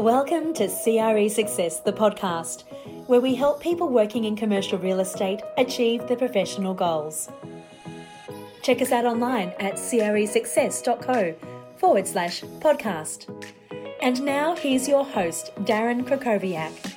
Welcome to CRE Success, the podcast, where we help people working in commercial real estate achieve their professional goals. Check us out online at cresuccess.co forward slash podcast. And now here's your host, Darren Krakowiak.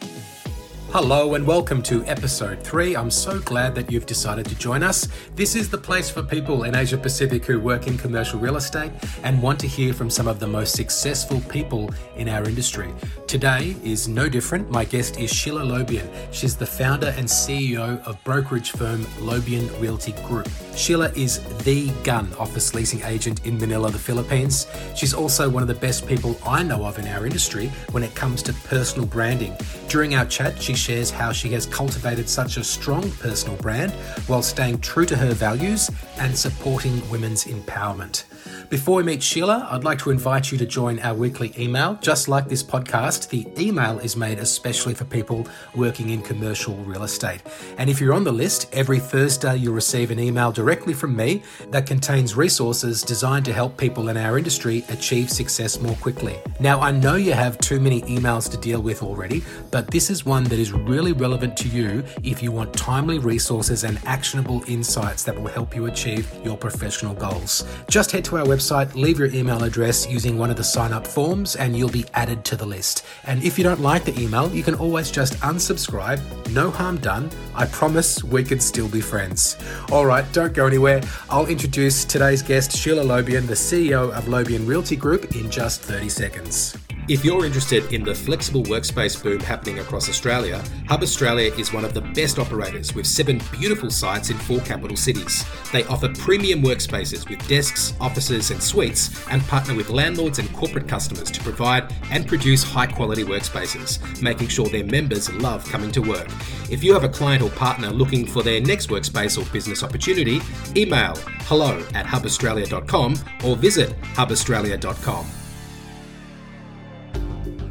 Hello and welcome to episode 3. I'm so glad that you've decided to join us. This is the place for people in Asia Pacific who work in commercial real estate and want to hear from some of the most successful people in our industry. Today is no different. My guest is Sheila Lobien. She's the founder and CEO of brokerage firm Lobien Realty Group. Sheila is the gun office leasing agent in Manila, the Philippines. She's also one of the best people I know of in our industry when it comes to personal branding. During our chat, she shares how she has cultivated such a strong personal brand while staying true to her values and supporting women's empowerment. Before we meet Sheila, I'd like to invite you to join our weekly email. Just like this podcast, the email is made especially for people working in commercial real estate. And if you're on the list, every Thursday you'll receive an email directly from me that contains resources designed to help people in our industry achieve success more quickly. Now, I know you have too many emails to deal with already, but this is one that is really relevant to you if you want timely resources and actionable insights that will help you achieve your professional goals. Just head to our website, leave your email address using one of the sign up forms, and you'll be added to the list. And if you don't like the email, you can always just unsubscribe. No harm done. I promise we could still be friends. All right, don't go anywhere. I'll introduce today's guest, Sheila Lobien, the CEO of Lobien Realty Group, in just 30 seconds. If you're interested in the flexible workspace boom happening across Australia, Hub Australia is one of the best operators with seven beautiful sites in four capital cities. They offer premium workspaces with desks, offices, and suites and partner with landlords and corporate customers to provide and produce high quality workspaces, making sure their members love coming to work. If you have a client or partner looking for their next workspace or business opportunity, email hello at hubaustralia.com or visit hubaustralia.com.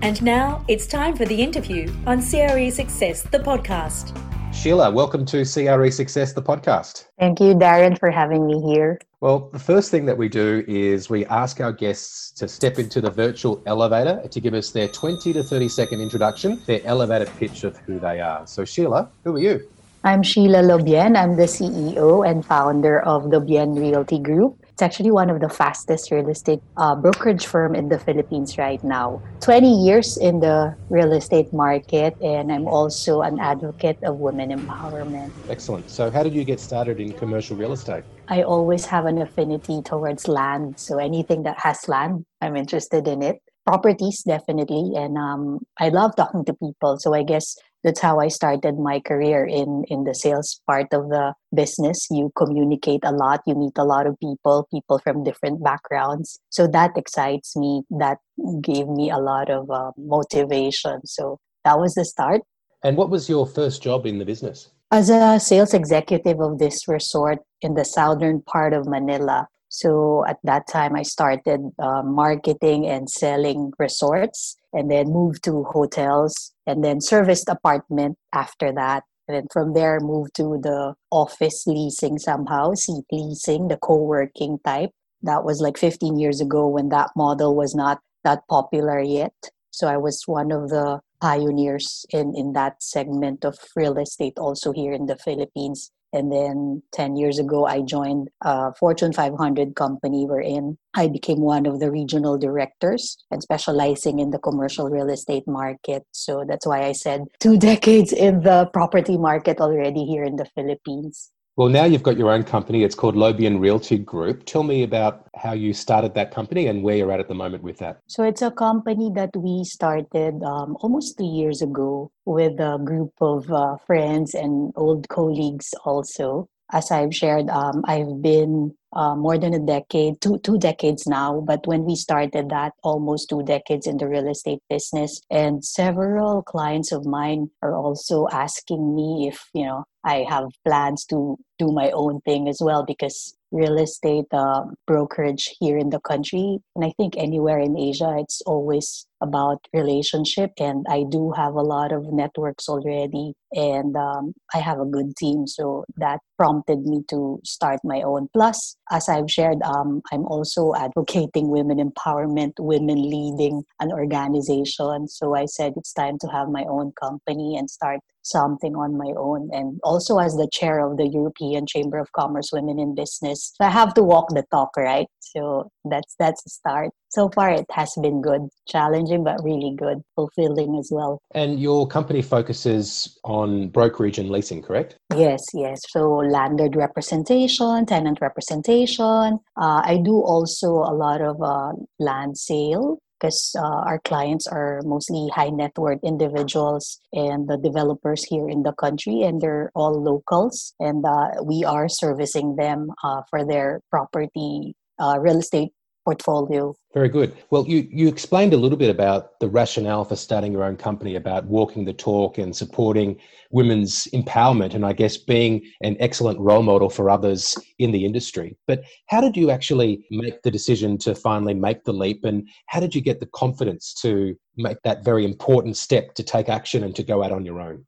And now it's time for the interview on CRE Success, the podcast. Sheila, welcome to CRE Success, the podcast. Thank you, Darren, for having me here. Well, the first thing that we do is we ask our guests to step into the virtual elevator to give us their 20 to 30 second introduction, their elevator pitch of who they are. So, Sheila, who are you? I'm Sheila Lobien. I'm the CEO and founder of Lobien Realty Group. It's actually one of the fastest real estate uh, brokerage firm in the Philippines right now. 20 years in the real estate market, and I'm also an advocate of women empowerment. Excellent. So, how did you get started in commercial real estate? I always have an affinity towards land. So, anything that has land, I'm interested in it. Properties, definitely. And um, I love talking to people. So, I guess that's how I started my career in in the sales part of the business. You communicate a lot, you meet a lot of people, people from different backgrounds. So that excites me. That gave me a lot of uh, motivation. So that was the start. And what was your first job in the business? As a sales executive of this resort in the southern part of Manila, so at that time, I started uh, marketing and selling resorts and then moved to hotels and then serviced apartment after that. And then from there, moved to the office leasing somehow, seat leasing, the co working type. That was like 15 years ago when that model was not that popular yet. So I was one of the pioneers in, in that segment of real estate also here in the Philippines. And then 10 years ago, I joined a Fortune 500 company wherein I became one of the regional directors and specializing in the commercial real estate market. So that's why I said two decades in the property market already here in the Philippines. Well, now you've got your own company. It's called Lobien Realty Group. Tell me about how you started that company and where you're at at the moment with that. So, it's a company that we started um, almost three years ago with a group of uh, friends and old colleagues also. As I've shared, um, I've been uh, more than a decade, two two decades now. But when we started that, almost two decades in the real estate business, and several clients of mine are also asking me if you know I have plans to do my own thing as well because real estate uh, brokerage here in the country and i think anywhere in asia it's always about relationship. And i do have a lot of networks already and um, i have a good team. So that prompted me to start my own. Plus as I've shared, um, I'm also advocating women empowerment, women leading an organization. So I said it's time to have my own company and start something on my own. And also as the chair of the European Chamber of Commerce Women in Business, I have to walk the talk, right? So that's that's a start. So far, it has been good, challenging but really good, fulfilling as well. And your company focuses on brokerage and leasing, correct? Yes, yes. So landlord representation, tenant representation. Uh, I do also a lot of uh, land sale because uh, our clients are mostly high net worth individuals and the developers here in the country, and they're all locals. And uh, we are servicing them uh, for their property uh, real estate portfolio. Very good. Well, you, you explained a little bit about the rationale for starting your own company, about walking the talk and supporting women's empowerment, and I guess being an excellent role model for others in the industry. But how did you actually make the decision to finally make the leap, and how did you get the confidence to make that very important step to take action and to go out on your own?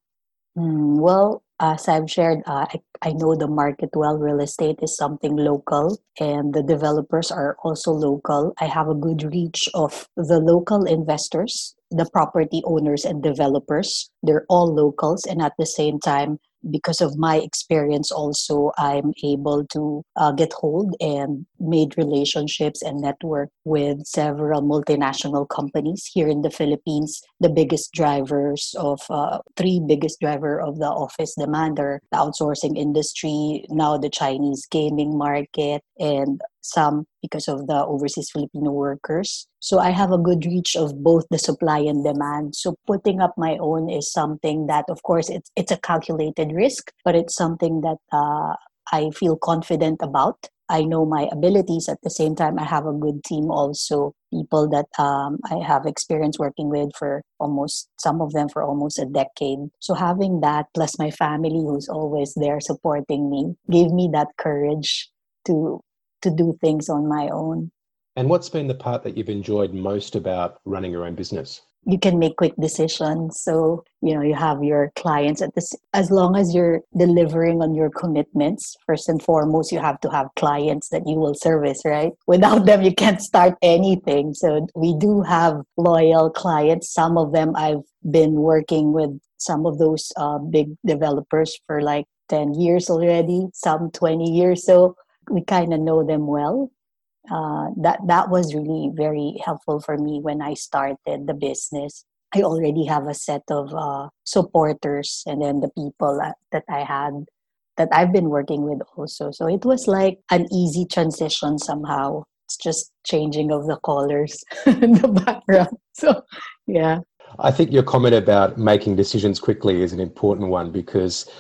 Mm, well, as I've shared, uh, I, I know the market well. Real estate is something local, and the developers are also local. I have a good reach of the local investors, the property owners, and developers. They're all locals, and at the same time, because of my experience also i'm able to uh, get hold and made relationships and network with several multinational companies here in the philippines the biggest drivers of uh, three biggest driver of the office demand are the outsourcing industry now the chinese gaming market and some because of the overseas Filipino workers. So I have a good reach of both the supply and demand. So putting up my own is something that, of course, it's it's a calculated risk, but it's something that uh, I feel confident about. I know my abilities. At the same time, I have a good team also, people that um, I have experience working with for almost, some of them for almost a decade. So having that, plus my family who's always there supporting me, gave me that courage to to do things on my own. And what's been the part that you've enjoyed most about running your own business? You can make quick decisions. So, you know, you have your clients at this, as long as you're delivering on your commitments, first and foremost, you have to have clients that you will service, right? Without them, you can't start anything. So, we do have loyal clients. Some of them I've been working with some of those uh, big developers for like 10 years already, some 20 years. So, we kind of know them well. Uh, that that was really very helpful for me when I started the business. I already have a set of uh, supporters, and then the people that, I had that I've been working with also. So it was like an easy transition somehow. It's just changing of the colors in the background. So yeah. I think your comment about making decisions quickly is an important one because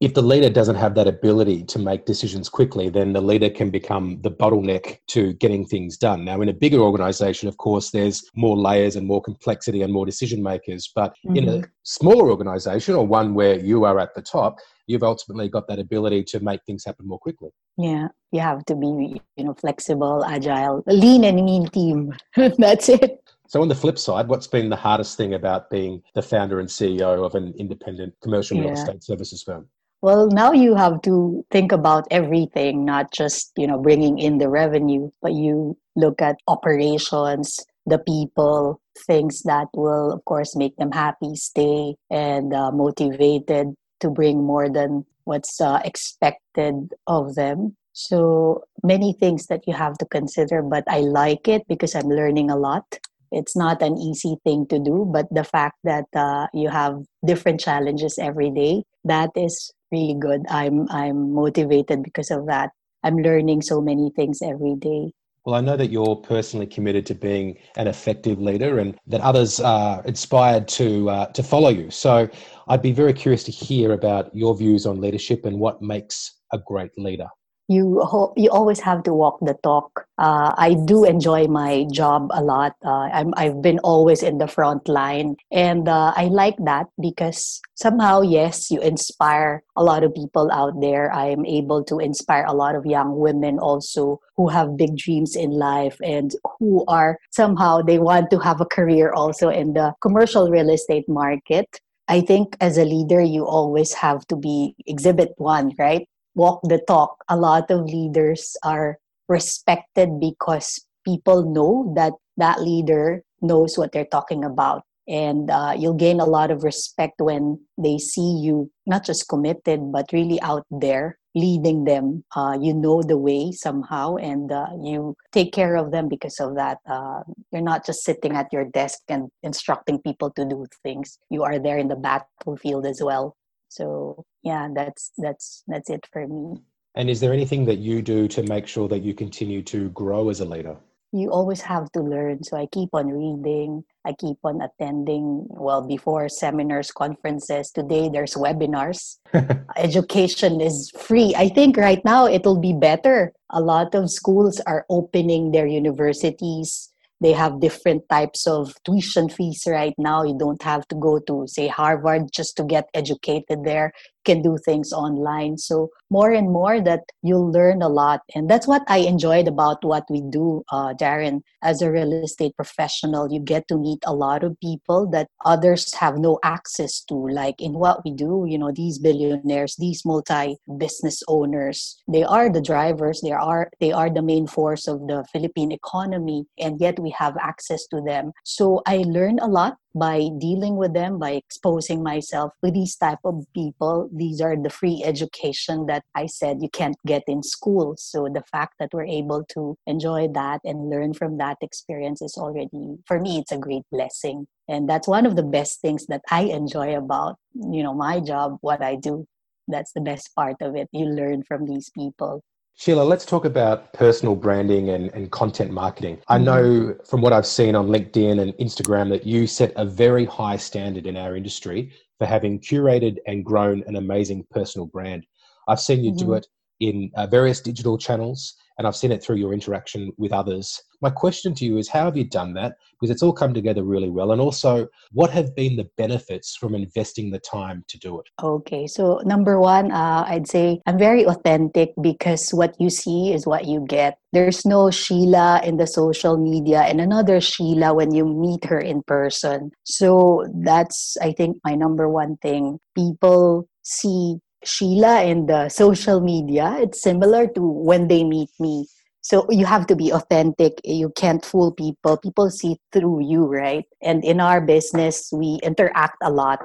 if the leader doesn't have that ability to make decisions quickly, then the leader can become the bottleneck to getting things done. Now, in a bigger organization, of course, there's more layers and more complexity and more decision makers. But mm-hmm. in a mm-hmm. smaller organization or one where you are at the top, you've ultimately got that ability to make things happen more quickly. Yeah, you have to be, you know, flexible, agile, lean and mean team. That's it. So, on the flip side, what's been the hardest thing about being the founder and CEO of an independent commercial yeah. real estate services firm? Well, now you have to think about everything, not just, you know, bringing in the revenue, but you look at operations, the people, things that will, of course, make them happy, stay, and uh, motivated to bring more than what's uh, expected of them. So many things that you have to consider, but I like it because I'm learning a lot. It's not an easy thing to do, but the fact that uh, you have different challenges every day, that is really good. I'm I'm motivated because of that. I'm learning so many things every day. Well, I know that you're personally committed to being an effective leader, and that others are inspired to uh, to follow you. So, I'd be very curious to hear about your views on leadership and what makes a great leader you ho- you always have to walk the talk. Uh, I do enjoy my job a lot. Uh, I'm, I've been always in the front line, and uh, I like that because somehow, yes, you inspire a lot of people out there. I am able to inspire a lot of young women also who have big dreams in life and who are somehow they want to have a career also in the commercial real estate market. I think as a leader, you always have to be exhibit one, right? Walk the talk. A lot of leaders are respected because people know that that leader knows what they're talking about. And uh, you'll gain a lot of respect when they see you not just committed but really out there leading them. Uh, you know the way somehow and uh, you take care of them because of that. Uh, you're not just sitting at your desk and instructing people to do things. You are there in the battlefield as well so yeah that's that's that's it for me and is there anything that you do to make sure that you continue to grow as a leader you always have to learn. So I keep on reading, I keep on attending, well, before seminars, conferences. Today there's webinars. Education is free. I think right now it'll be better. A lot of schools are opening their universities they have different types of tuition fees right now. You don't have to go to say harvard just to get educated there can do things online. So more and more that you'll learn a lot. And that's what i enjoyed about what we do uh, darren. As a real estate professional you get to meet a lot of people that others have no access to. Like in what we do you know these billionaires these multi business owners they are the drivers. They are they are the main force of the philippine economy. And yet we have access to them. So i learned a lot by dealing with them by exposing myself with these type of people these are the free education that i said you can't get in school. So the fact that we're able to enjoy that and learn from that experience is already for me it's a great blessing. And that's one of the best things that i enjoy about you know my job what i do. That's the best part of it. You learn from these people Sheila, let's talk about personal branding and, and content marketing. I mm-hmm. know from what I've seen on LinkedIn and Instagram that you set a very high standard in our industry for having curated and grown an amazing personal brand. I've seen you mm-hmm. do it in uh, various digital channels and I've seen it through your interaction with others. My question to you is how have you done that? Because it's all come together really well. And also, what have been the benefits from investing the time to do it? Okay, so number one, uh, I'd say I'm very authentic because what you see is what you get. There's no Sheila in the social media and another Sheila when you meet her in person. So that's, I think, my number one thing. People see Sheila in the social media, it's similar to when they meet me. So you have to be authentic. You can't fool people. People see through you, right? And in our business, we interact a lot.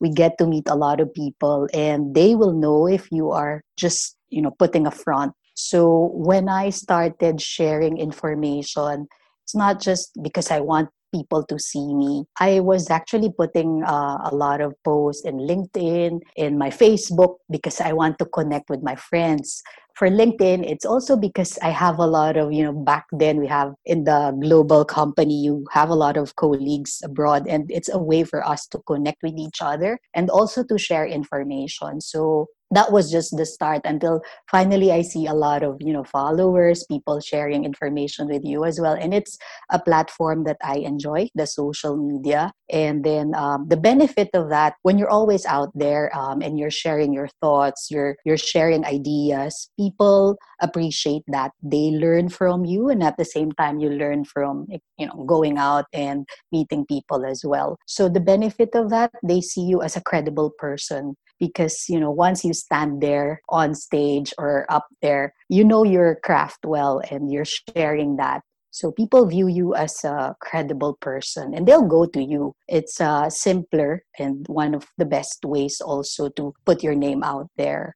We get to meet a lot of people, and they will know if you are just, you know, putting a front. So when I started sharing information, it's not just because I want people to see me. I was actually putting uh, a lot of posts in LinkedIn, in my Facebook, because I want to connect with my friends. For LinkedIn, it's also because I have a lot of, you know, back then we have in the global company, you have a lot of colleagues abroad, and it's a way for us to connect with each other and also to share information. So that was just the start until finally i see a lot of you know followers people sharing information with you as well. And it's a platform that i enjoy the social media. And then um, the benefit of that when you're always out there um, and you're sharing your thoughts you're you're sharing ideas people appreciate that. They learn from you and at the same time you learn from you know going out and meeting people as well. So the benefit of that they see you as a credible person because you know once you stand there on stage or up there you know your craft well and you're sharing that. So people view you as a credible person and they'll go to you. It's uh, simpler and one of the best ways also to put your name out there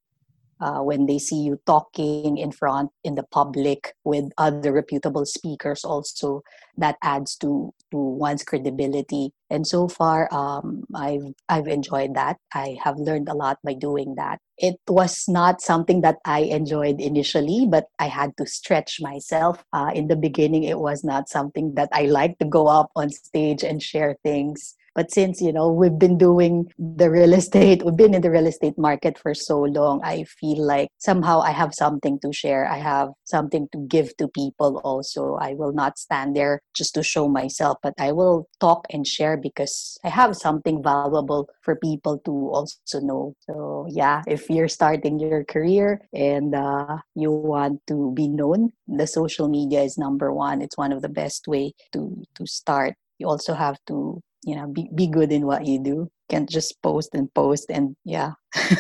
uh, when they see you talking in front in the public with other reputable speakers also that adds to to one's credibility. And so far um, i've i've enjoyed that. I have learned a lot by doing that. It was not something that i enjoyed initially but i had to stretch myself. Uh, in the beginning it was not something that i liked to go up on stage and share things but since, you know, we've been doing the real estate, we've been in the real estate market for so long, I feel like somehow I have something to share. I have something to give to people also. I will not stand there just to show myself, but I will talk and share because I have something valuable for people to also know. So, yeah, if you're starting your career and uh, you want to be known, the social media is number one. It's one of the best way to to start. You also have to you know be, be good in what you do can't just post and post and yeah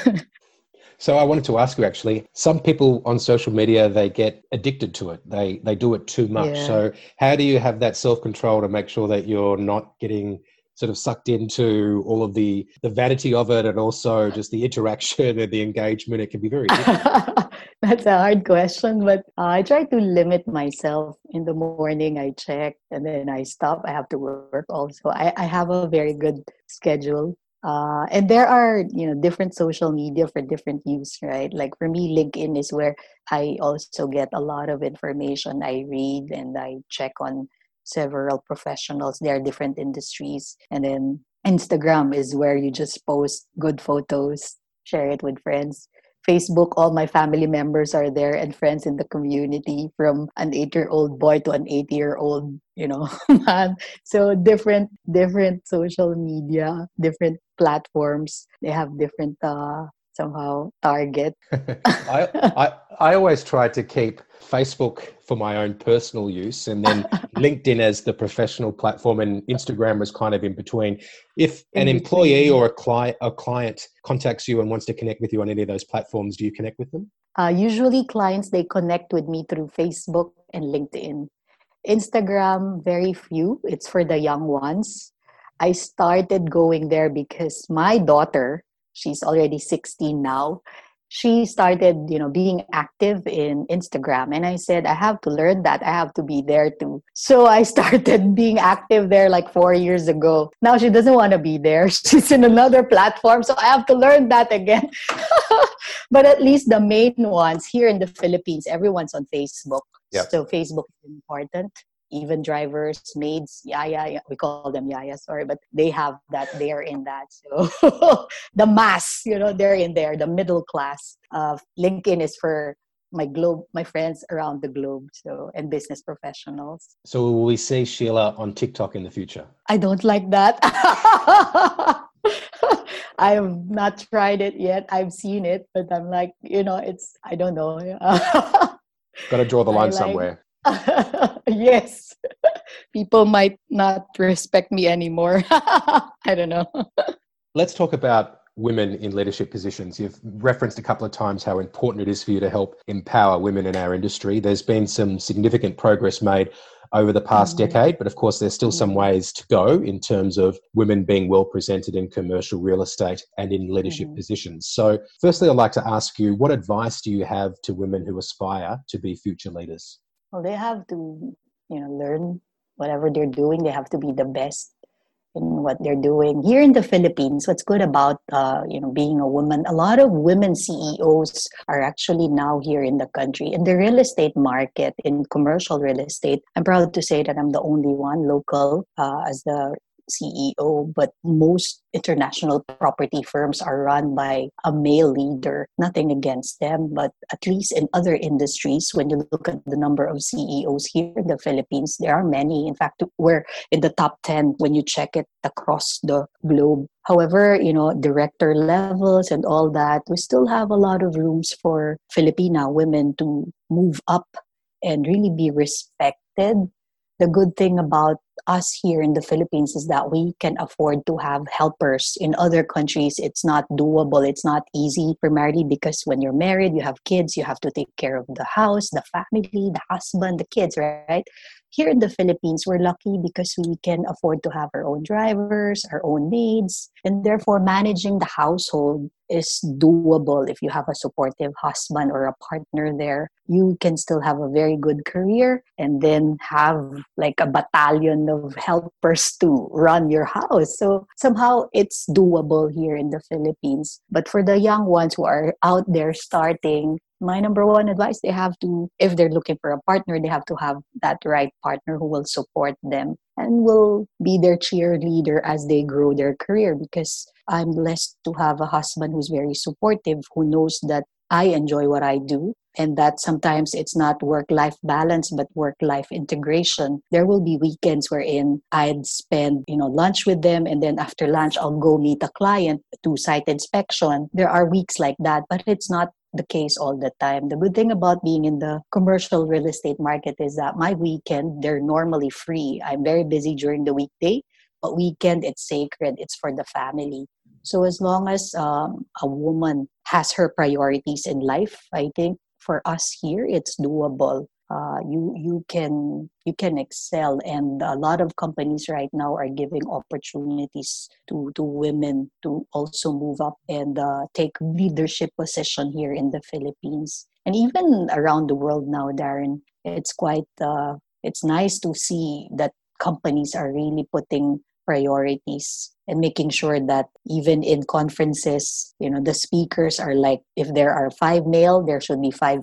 So I wanted to ask you actually, some people on social media they get addicted to it. They they do it too much. Yeah. So how do you have that self-control to make sure that you're not getting sort of sucked into all of the the vanity of it and also just the interaction and the engagement. It can be very that's a hard question but i try to limit myself in the morning. I check and then i stop. I have to work also. I, I have a very good schedule. Uh, and there are you know different social media for different use right? Like for me linkedin is where i also get a lot of information. I read and i check on several professionals they are different industries. And then instagram is where you just post good photos share it with friends. Facebook all my family members are there and friends in the community from an eight year old boy to an 80 year old you know man. So different different social media different platforms. They have different uh somehow target I, I i always try to keep Facebook for my own personal use, and then LinkedIn as the professional platform, and Instagram was kind of in between. If an employee or a client a client contacts you and wants to connect with you on any of those platforms, do you connect with them? Uh, usually, clients they connect with me through Facebook and LinkedIn. Instagram, very few. It's for the young ones. I started going there because my daughter, she's already 16 now, she started you know being active in instagram and i said i have to learn that. I have to be there too. So i started being active there like four years ago. Now she doesn't want to be there. She's in another platform so i have to learn that again. But at least the main ones here in the philippines everyone's on facebook. Yep. so facebook is important even drivers, maids, yaya, we call them yaya, sorry, but they have that, they're in that. So the mass, you know, they're in there, the middle class. Uh, LinkedIn is for my globe, my friends around the globe, so and business professionals. So will we see Sheila on TikTok in the future? I don't like that. I've not tried it yet. I've seen it, but I'm like, you know, it's I don't know. Got to draw the line like, somewhere. yes. People might not respect me anymore. I don't know. Let's talk about women in leadership positions. You've referenced a couple of times how important it is for you to help empower women in our industry. There's been some significant progress made over the past mm-hmm. decade, but of course, there's still some mm-hmm. ways to go in terms of women being well presented in commercial real estate and in leadership mm-hmm. positions. So, firstly, I'd like to ask you what advice do you have to women who aspire to be future leaders? Well they have to you know learn whatever they're doing. They have to be the best in what they're doing. Here in the philippines what's good about uh, you know being a woman a lot of women ceos are actually now here in the country. In the real estate market in commercial real estate i'm proud to say that i'm the only one local uh, as the CEO, but most international property firms are run by a male leader. Nothing against them, but at least in other industries, when you look at the number of CEOs here in the Philippines, there are many. In fact, we're in the top 10 when you check it across the globe. However, you know, director levels and all that, we still have a lot of rooms for Filipina women to move up and really be respected the good thing about us here in the Philippines is that we can afford to have helpers. In other countries, it's not doable, it's not easy, primarily because when you're married, you have kids, you have to take care of the house, the family, the husband, the kids, right? Here in the Philippines, we're lucky because we can afford to have our own drivers, our own maids, and therefore managing the household is doable if you have a supportive husband or a partner there. You can still have a very good career and then have like a battalion of helpers to run your house. So somehow it's doable here in the Philippines. But for the young ones who are out there starting, my number one advice they have to if they're looking for a partner they have to have that right partner who will support them and will be their cheerleader as they grow their career. Because i'm blessed to have a husband who's very supportive who knows that i enjoy what i do and that sometimes it's not work life balance but work life integration. There will be weekends wherein i'd spend you know lunch with them and then after lunch i'll go meet a client to site inspection. There are weeks like that but it's not the case all the time. The good thing about being in the commercial real estate market is that my weekend, they're normally free. I'm very busy during the weekday, but weekend, it's sacred. It's for the family. So as long as um, a woman has her priorities in life, I think for us here it's doable. Uh, you you can you can excel, and a lot of companies right now are giving opportunities to to women to also move up and uh, take leadership position here in the Philippines and even around the world now, Darren. It's quite uh, it's nice to see that companies are really putting priorities and making sure that even in conferences you know the speakers are like if there are five male there should be five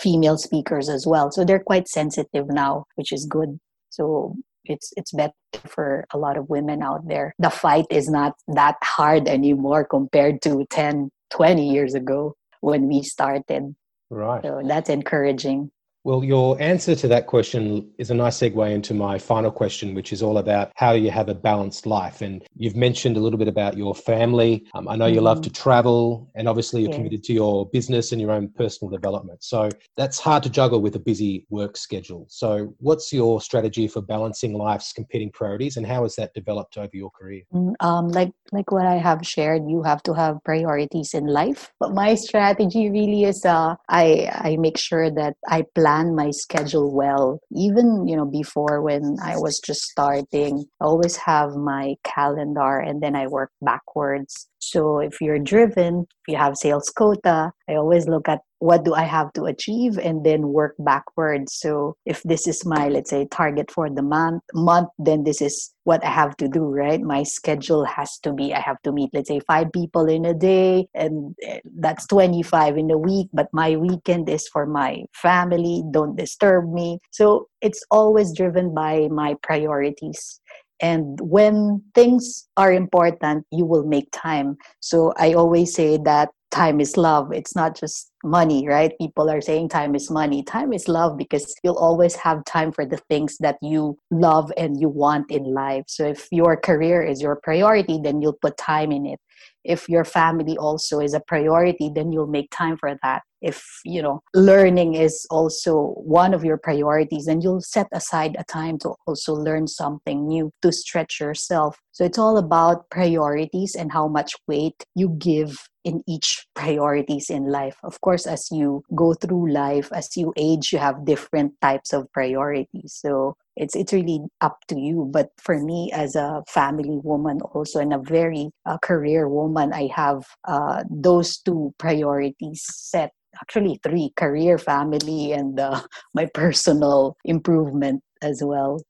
female speakers as well. So they're quite sensitive now which is good. So it's it's better for a lot of women out there. The fight is not that hard anymore compared to 10 20 years ago when we started. Right. So that's encouraging well, your answer to that question is a nice segue into my final question, which is all about how you have a balanced life. And you've mentioned a little bit about your family. Um, I know you mm-hmm. love to travel, and obviously you're committed to your business and your own personal development. So that's hard to juggle with a busy work schedule. So, what's your strategy for balancing life's competing priorities, and how has that developed over your career? Mm, um, like like what I have shared, you have to have priorities in life. But my strategy really is, uh, I I make sure that I plan my schedule well. Even, you know, before when I was just starting, I always have my calendar and then I work backwards. So if you're driven, if you have sales quota, I always look at what do I have to achieve and then work backwards. So if this is my let's say target for the month month, then this is what I have to do, right? My schedule has to be I have to meet let's say five people in a day and eh, that's 25 in a week, but my weekend is for my family, don't disturb me. So it's always driven by my priorities and when things are important you will make time so i always say that time is love it's not just money right? People are saying time is money. Time is love because you'll always have time for the things that you love and you want in life. So if your career is your priority then you'll put time in it. If your family also is a priority then you'll make time for that. If you know learning is also one of your priorities then you'll set aside a time to also learn something new to stretch yourself. So it's all about priorities and how much weight you give in each priorities in life. Of course as you go through life as you age you have different types of priorities. So it's it's really up to you. But for me as a family woman also and a very uh, career woman i have uh, those two priorities set. Actually three career family and uh, my personal improvement as well.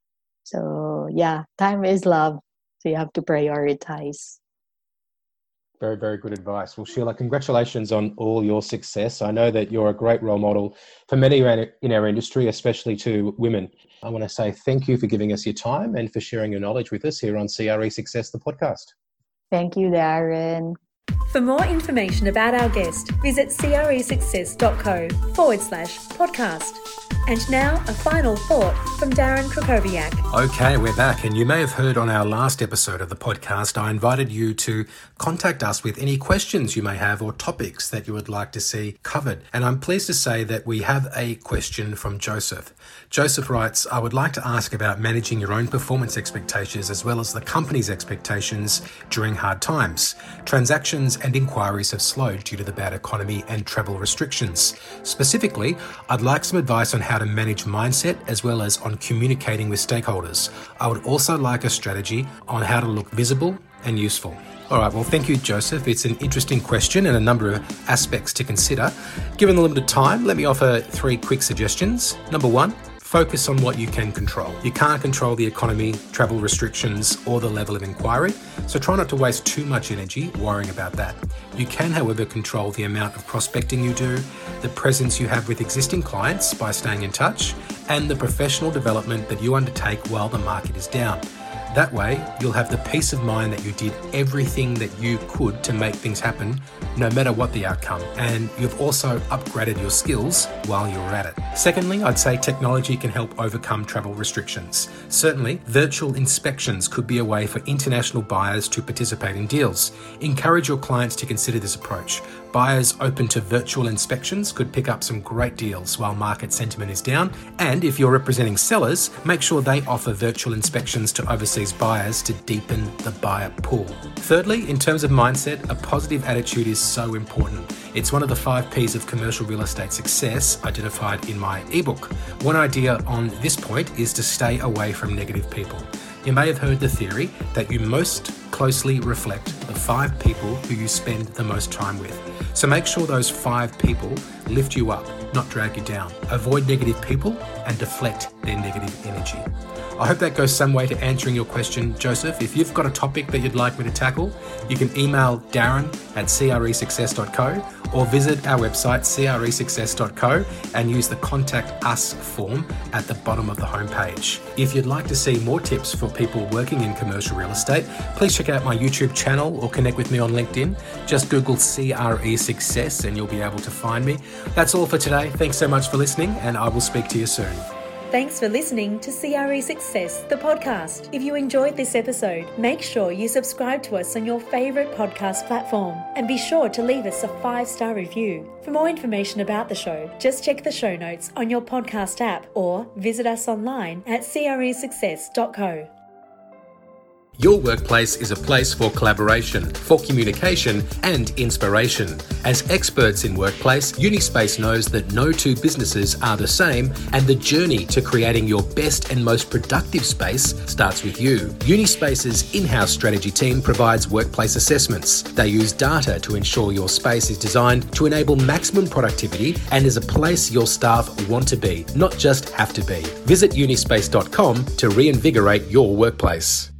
So yeah time is love. So you have to prioritize very, very good advice. Well, Sheila, congratulations on all your success. I know that you're a great role model for many in our industry, especially to women. I want to say thank you for giving us your time and for sharing your knowledge with us here on CRE Success, the podcast. Thank you, Darren. For more information about our guest, visit cresuccess.co forward slash podcast. And now, a final thought from Darren Krakowiak. Okay, we're back. And you may have heard on our last episode of the podcast, I invited you to contact us with any questions you may have or topics that you would like to see covered. And I'm pleased to say that we have a question from Joseph. Joseph writes, I would like to ask about managing your own performance expectations as well as the company's expectations during hard times. Transactions and inquiries have slowed due to the bad economy and travel restrictions. Specifically, I'd like some advice on how to manage mindset as well as on communicating with stakeholders. I would also like a strategy on how to look visible and useful. All right, well, thank you, Joseph. It's an interesting question and a number of aspects to consider. Given the limited time, let me offer three quick suggestions. Number one, focus on what you can control. You can't control the economy, travel restrictions, or the level of inquiry, so try not to waste too much energy worrying about that. You can, however, control the amount of prospecting you do, the presence you have with existing clients by staying in touch, and the professional development that you undertake while the market is down. That way, you'll have the peace of mind that you did everything that you could to make things happen, no matter what the outcome. And you've also upgraded your skills while you're at it. Secondly, I'd say technology can help overcome travel restrictions. Certainly, virtual inspections could be a way for international buyers to participate in deals. Encourage your clients to consider this approach. Buyers open to virtual inspections could pick up some great deals while market sentiment is down. And if you're representing sellers, make sure they offer virtual inspections to overseas these buyers to deepen the buyer pool. Thirdly, in terms of mindset, a positive attitude is so important. It's one of the five P's of commercial real estate success identified in my ebook. One idea on this point is to stay away from negative people. You may have heard the theory that you most closely reflect the five people who you spend the most time with. So make sure those five people lift you up, not drag you down. Avoid negative people and deflect their negative energy. I hope that goes some way to answering your question, Joseph. If you've got a topic that you'd like me to tackle, you can email Darren at cresuccess.co or visit our website, cresuccess.co, and use the Contact Us form at the bottom of the homepage. If you'd like to see more tips for people working in commercial real estate, please check out my YouTube channel or connect with me on LinkedIn. Just Google CRE Success and you'll be able to find me. That's all for today. Thanks so much for listening, and I will speak to you soon. Thanks for listening to CRE Success, the podcast. If you enjoyed this episode, make sure you subscribe to us on your favourite podcast platform and be sure to leave us a five star review. For more information about the show, just check the show notes on your podcast app or visit us online at cresuccess.co. Your workplace is a place for collaboration, for communication, and inspiration. As experts in workplace, Unispace knows that no two businesses are the same, and the journey to creating your best and most productive space starts with you. Unispace's in house strategy team provides workplace assessments. They use data to ensure your space is designed to enable maximum productivity and is a place your staff want to be, not just have to be. Visit unispace.com to reinvigorate your workplace.